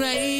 crazy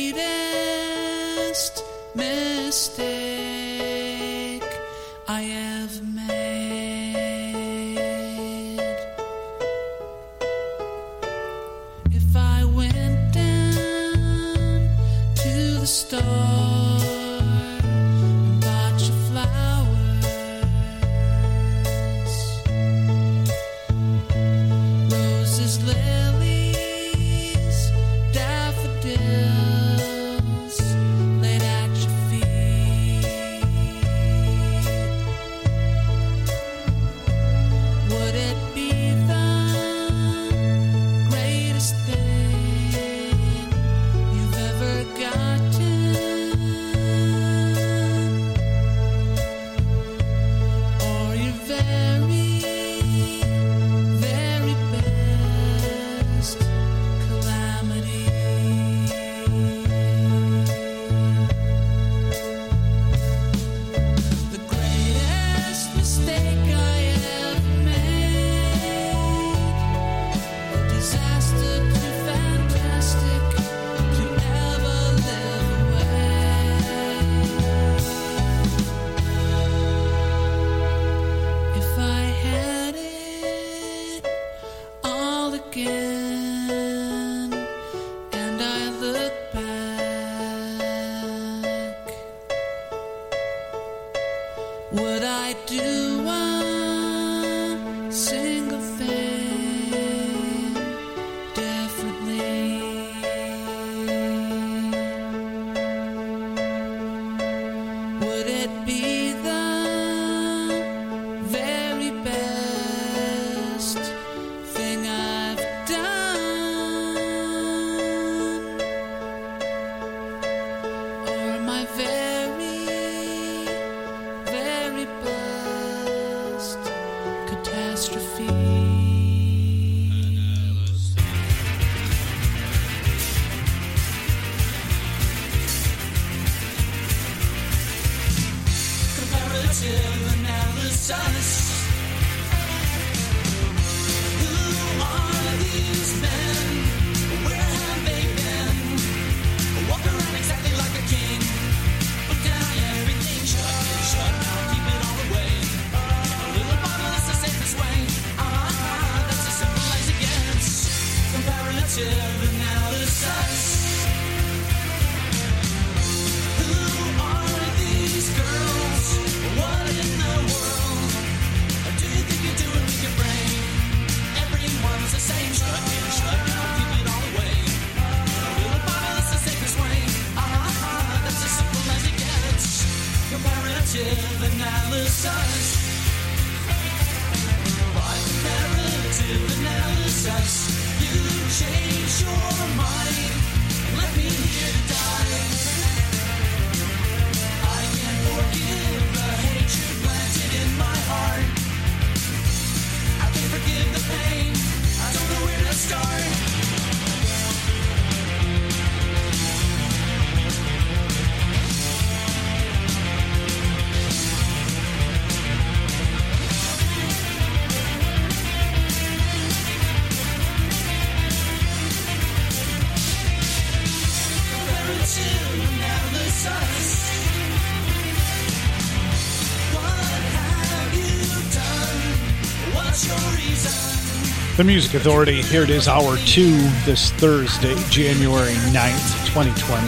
The Music Authority. Here it is, hour two, this Thursday, January 9th, 2020.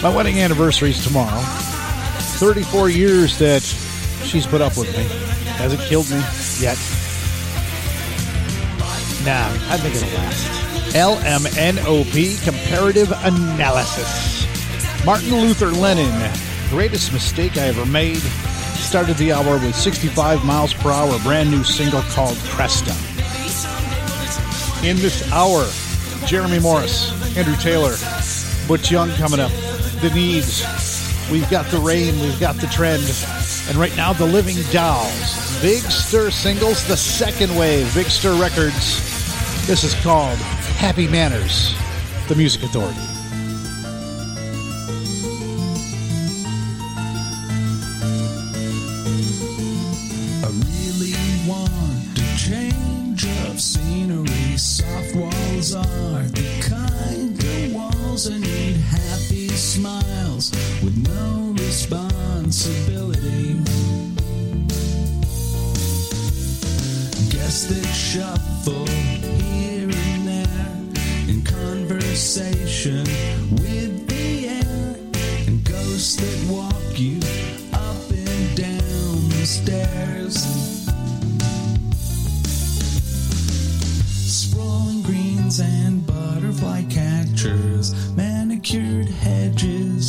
My wedding anniversary is tomorrow. 34 years that she's put up with me. Hasn't killed me yet. Nah, I think it'll last. LMNOP, Comparative Analysis. Martin Luther Lennon, greatest mistake I ever made started the hour with 65 miles per hour, brand new single called Cresta. In this hour, Jeremy Morris, Andrew Taylor, Butch Young coming up, The Needs, we've got The Rain, we've got The Trend, and right now, The Living Dolls. Big Stir singles, the second wave, Big Stir Records. This is called Happy Manners, The Music Authority.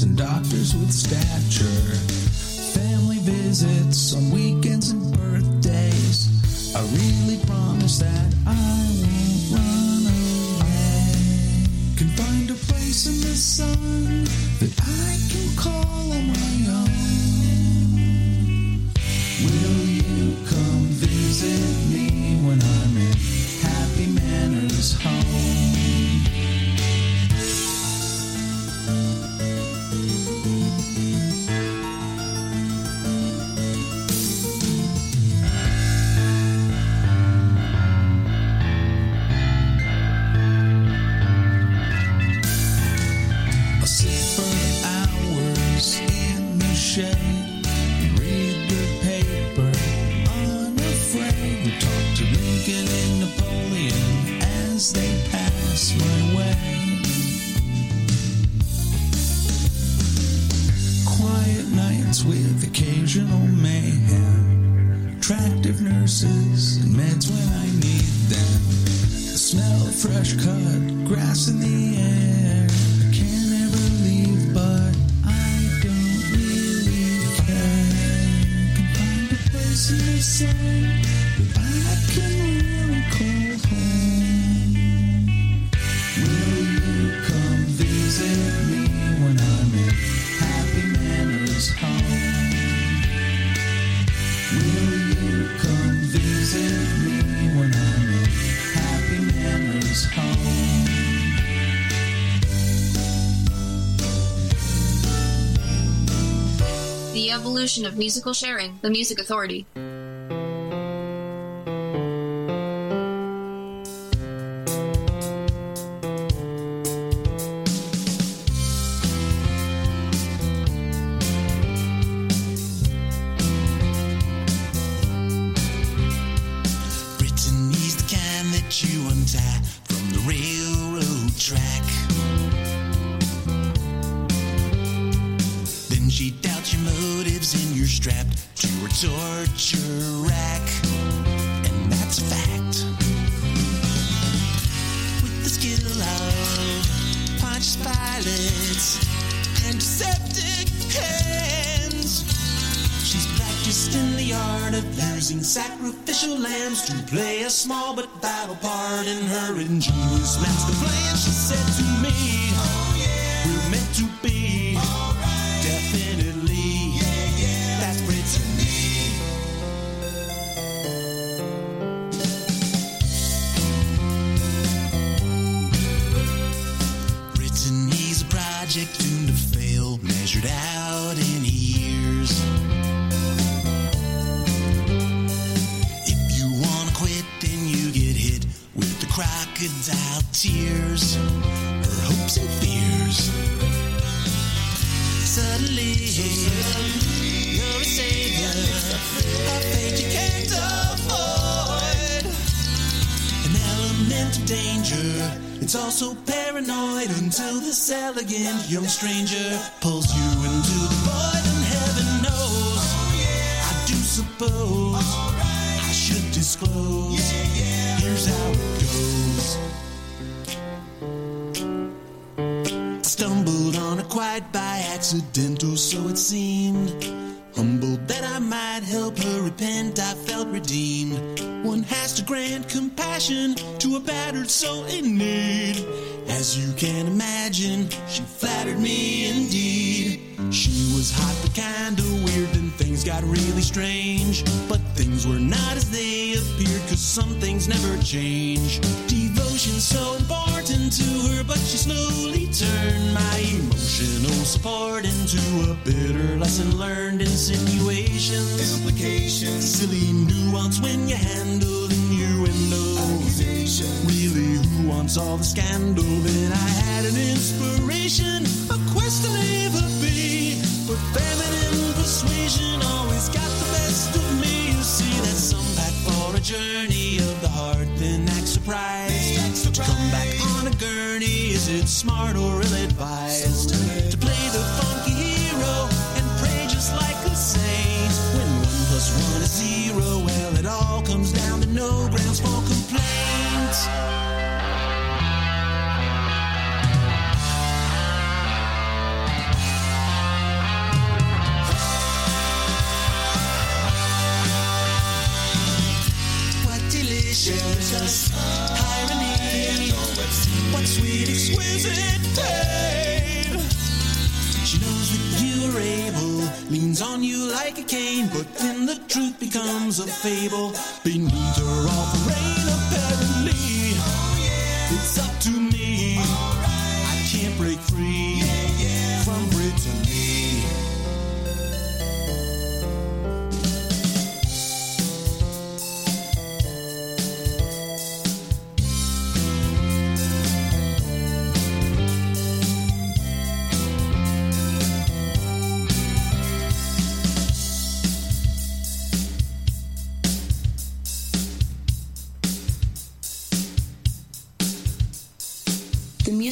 and doctors with stature, family visits on weekends and birthdays. I really promise that I. of musical sharing, the Music Authority. Sacrificial lambs to play a small but vital part in her ingenious master plan. She said to me, Oh yeah, Also paranoid until this elegant young stranger pulls you into the void, and heaven knows. I do suppose I should disclose. Here's how it goes. I Stumbled on her quite by accidental, so it seemed. Humbled that I might help her repent, I felt redeemed. One has to grant compassion to a battered soul in need. As you can imagine, she flattered me indeed. She was hot but kinda weird, then things got really strange. But things were not as they appeared, cause some things never change. So important to her, but she slowly turned my emotional support into a bitter lesson learned insinuations. Implications. Silly nuance when you handle innuendo. Really, who wants all the scandal? Then I had an inspiration, a quest to leave a be. But feminine persuasion always got the best of me. You see that's some pack for a journey of the heart, then act surprised. To come back on a gurney, is it smart or ill advised? To play the funky hero and pray just like a saint. When one plus one is zero, well, it all comes down to no grounds for complaint. What sweet, exquisite pain. She knows that you are able, leans on you like a cane, but then the truth becomes a fable. Beneath her offering, apparently. It's up to me. I can't break free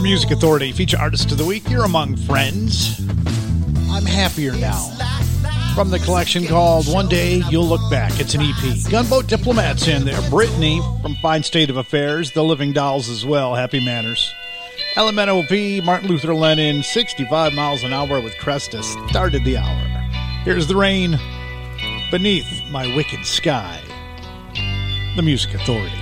The Music Authority feature artist of the week. You're among friends. I'm happier now. From the collection called One Day You'll Look Back. It's an EP. Gunboat Diplomats in there. Brittany from Fine State of Affairs. The Living Dolls as well. Happy Manners. LMNOP, Martin Luther Lennon, 65 miles an hour with Cresta started the hour. Here's the rain beneath my wicked sky. The Music Authority.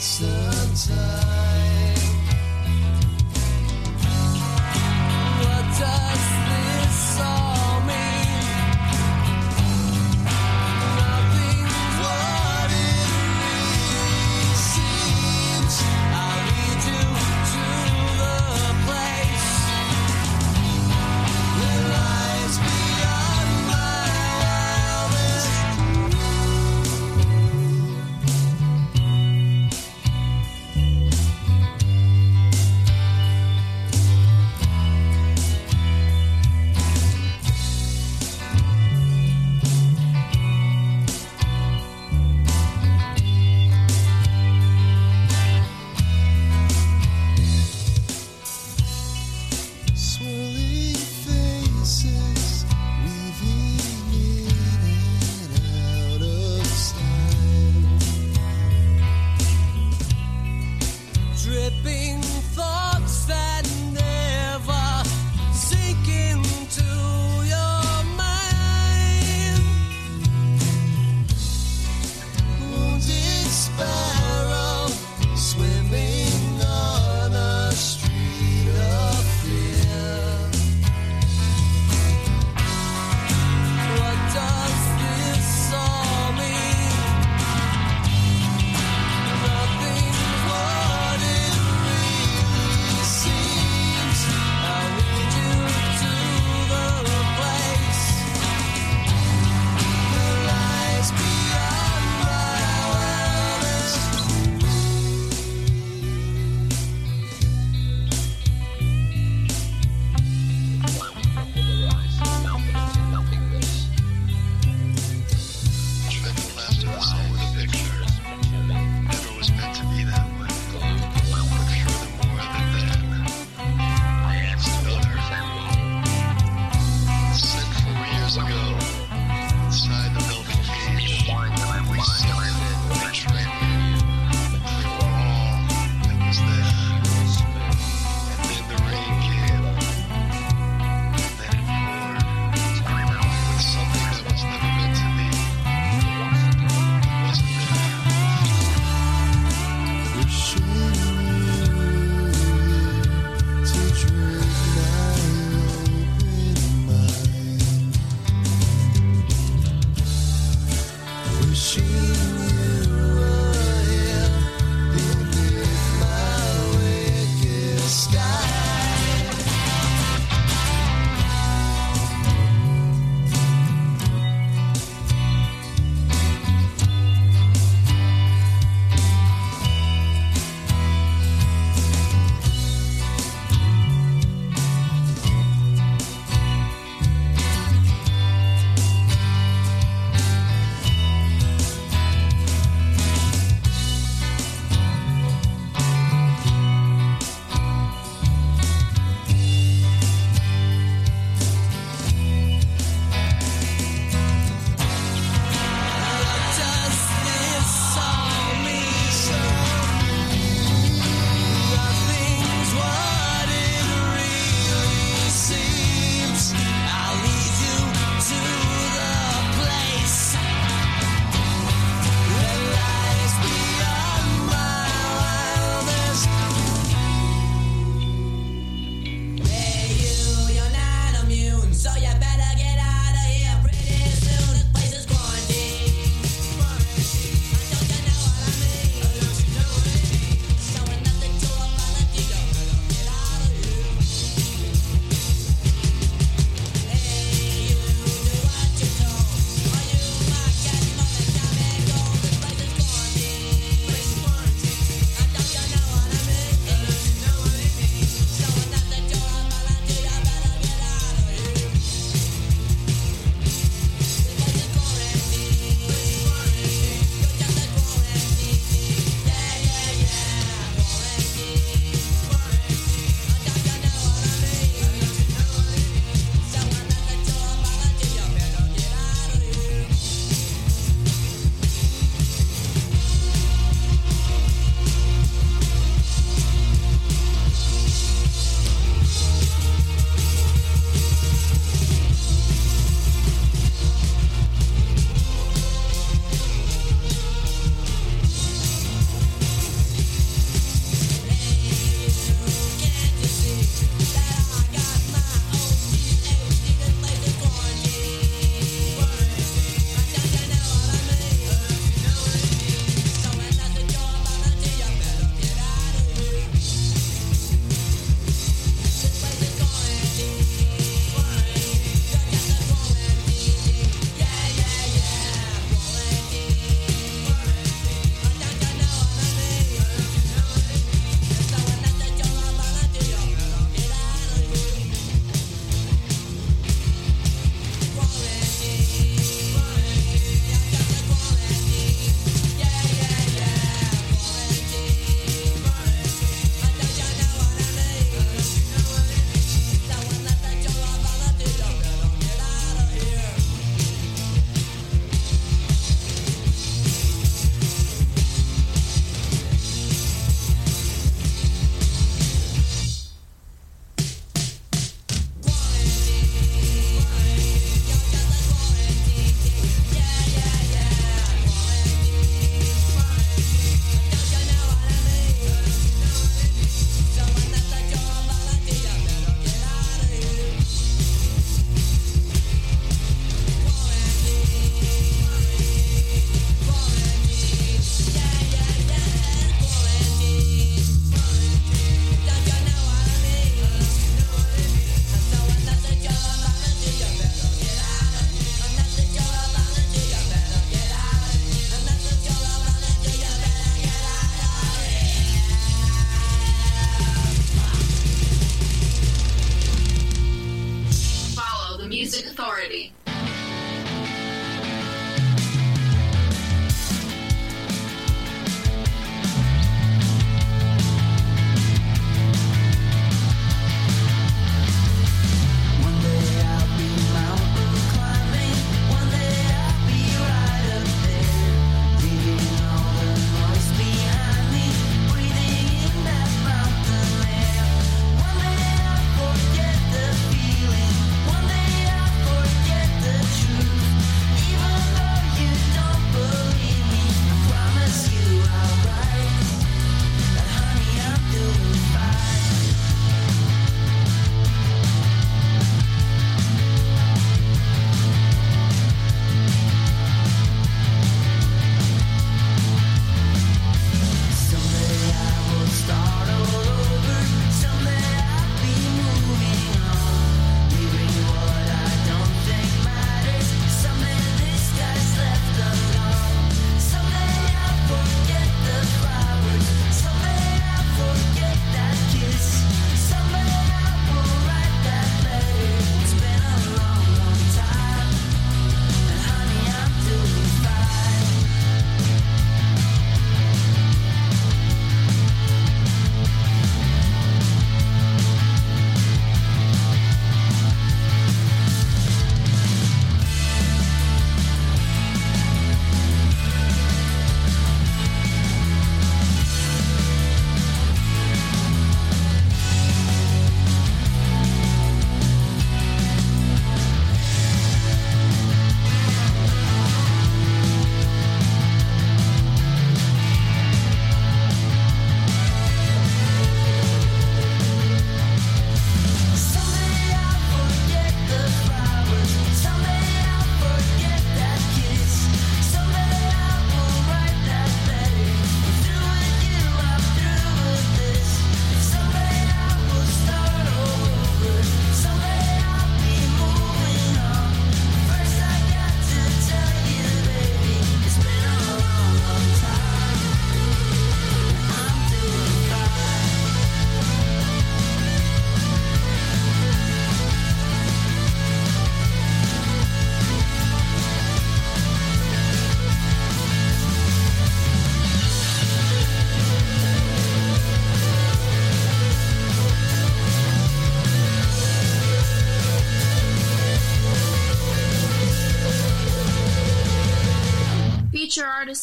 Sometimes.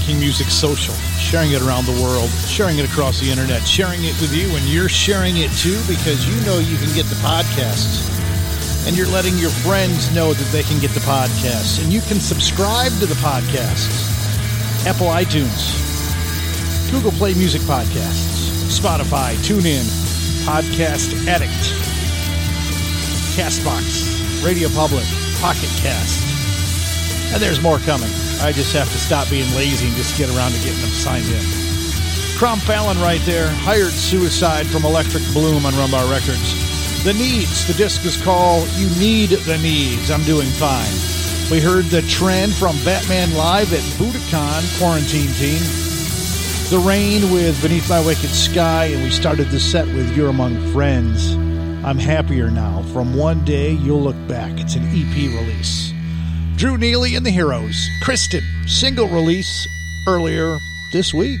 Making music social, sharing it around the world, sharing it across the internet, sharing it with you, and you're sharing it too because you know you can get the podcasts. And you're letting your friends know that they can get the podcasts. And you can subscribe to the podcasts. Apple iTunes, Google Play Music Podcasts, Spotify, TuneIn, Podcast Addict, Castbox, Radio Public, Pocket Cast. And there's more coming. I just have to stop being lazy and just get around to getting them signed in. Crom Fallon right there. Hired Suicide from Electric Bloom on Rumbar Records. The Needs. The disc is called You Need the Needs. I'm doing fine. We heard the trend from Batman Live at Budokan Quarantine Team. The Rain with Beneath My Wicked Sky, and we started the set with You're Among Friends. I'm happier now. From One Day You'll Look Back. It's an EP release. Drew Neely and the Heroes. Kristen, single release earlier this week.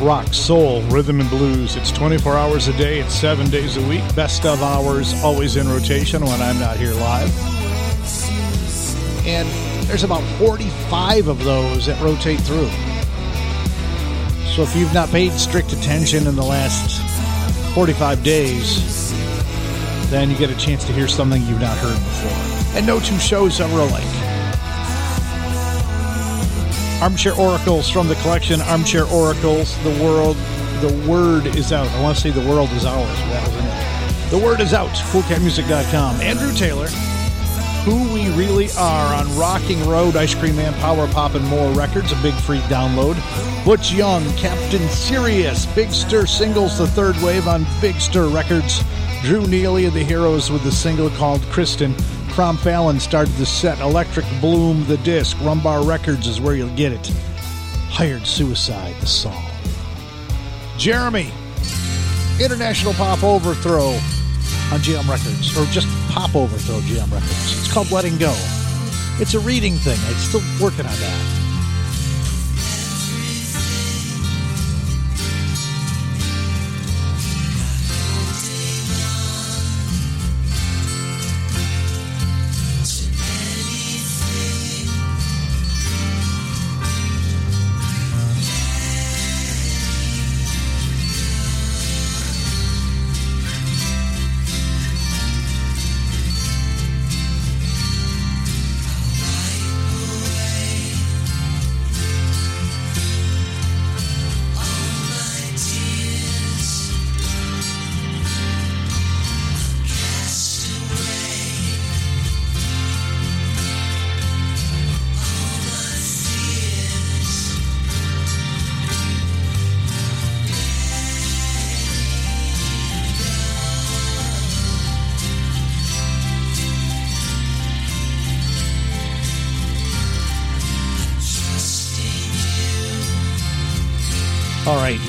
Rock, soul, rhythm, and blues. It's 24 hours a day, it's seven days a week. Best of hours always in rotation when I'm not here live. And there's about 45 of those that rotate through. So if you've not paid strict attention in the last 45 days, then you get a chance to hear something you've not heard before. And no two shows ever alike. Armchair Oracles from the collection Armchair Oracles. The world, the word is out. I want to say the world is ours, that wasn't it. The word is out. CoolCatMusic.com. Andrew Taylor, who we really are on Rocking Road, Ice Cream Man, Power Pop, and more records. A big free download. Butch Young, Captain Sirius, Big Stir singles, the third wave on Big Stir Records. Drew Neely of the Heroes with the single called Kristen. Crom Fallon started the set. Electric Bloom, the disc. Rumbar Records is where you'll get it. Hired Suicide, the song. Jeremy, International Pop Overthrow on GM Records, or just Pop Overthrow GM Records. It's called Letting Go. It's a reading thing. I'm still working on that.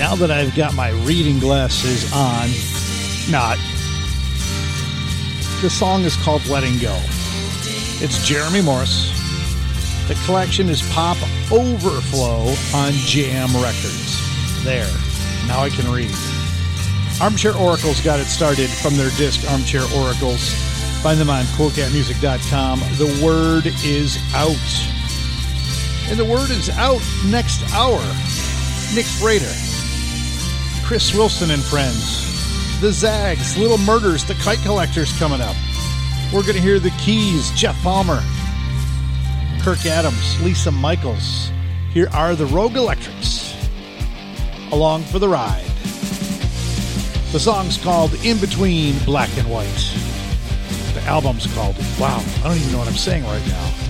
Now that I've got my reading glasses on, not. The song is called Letting Go. It's Jeremy Morris. The collection is Pop Overflow on Jam Records. There. Now I can read. Armchair Oracles got it started from their disc Armchair Oracles. Find them on coolcatmusic.com. The word is out. And the word is out next hour. Nick Frater, Chris Wilson and friends, the Zags, Little Murders, the Kite Collectors coming up. We're going to hear the Keys, Jeff Palmer, Kirk Adams, Lisa Michaels. Here are the Rogue Electrics, along for the ride. The song's called In Between Black and White. The album's called Wow, I don't even know what I'm saying right now.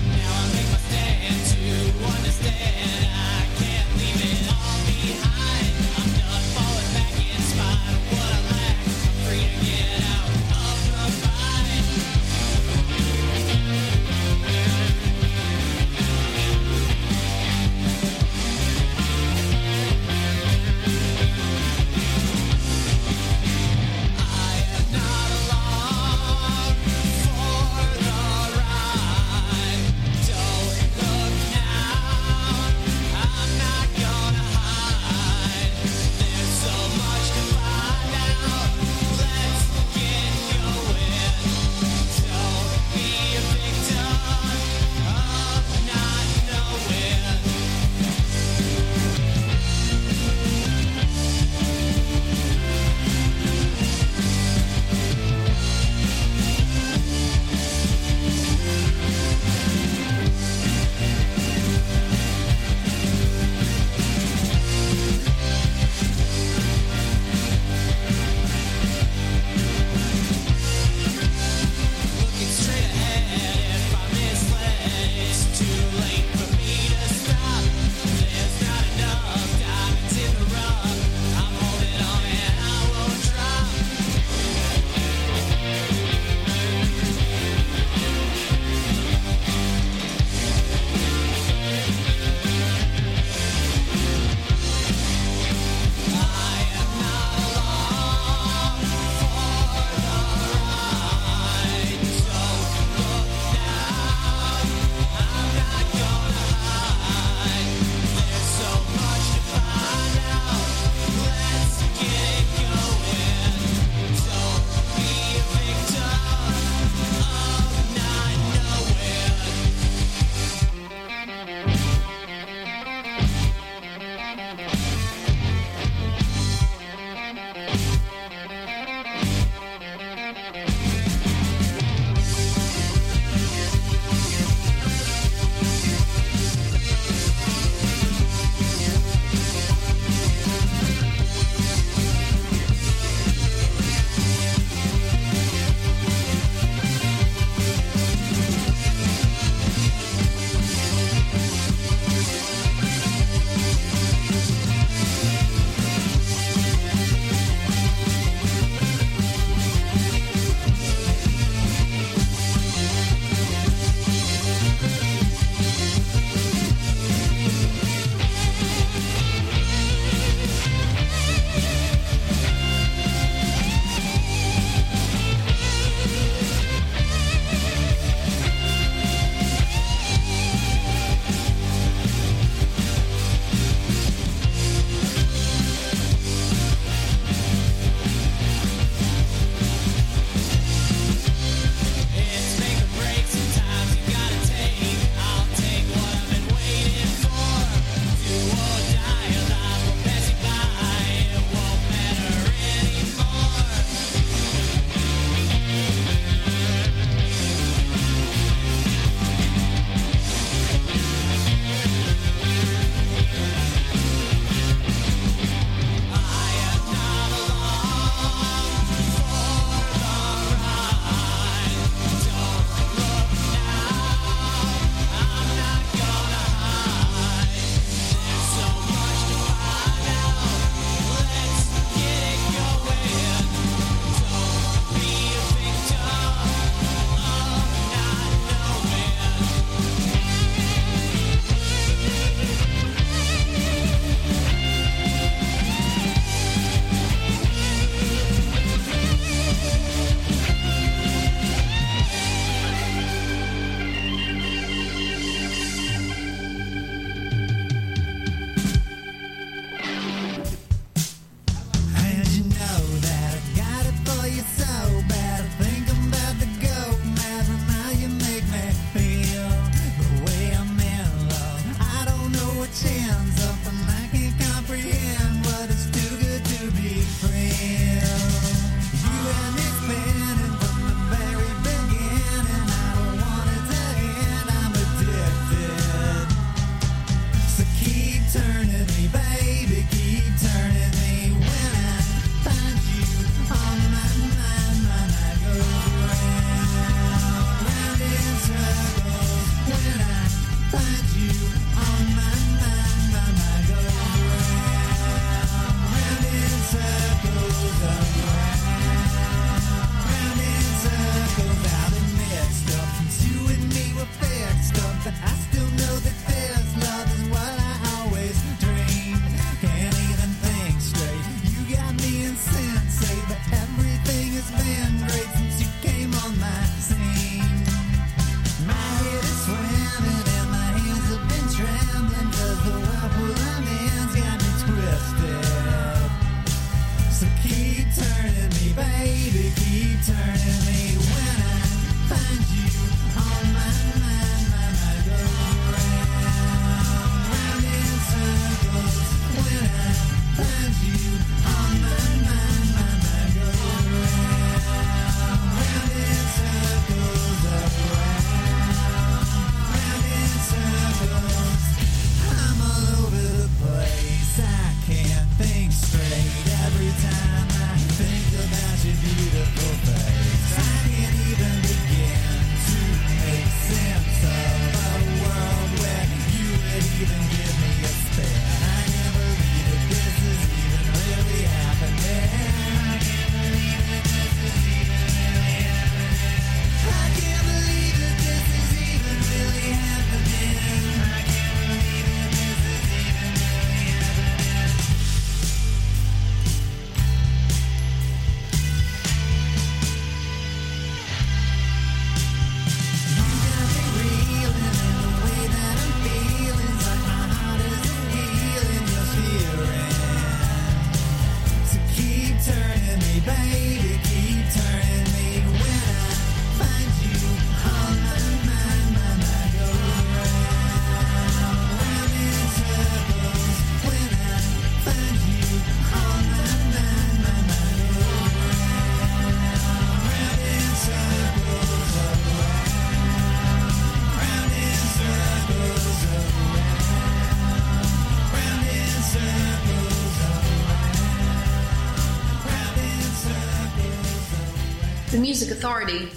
Authority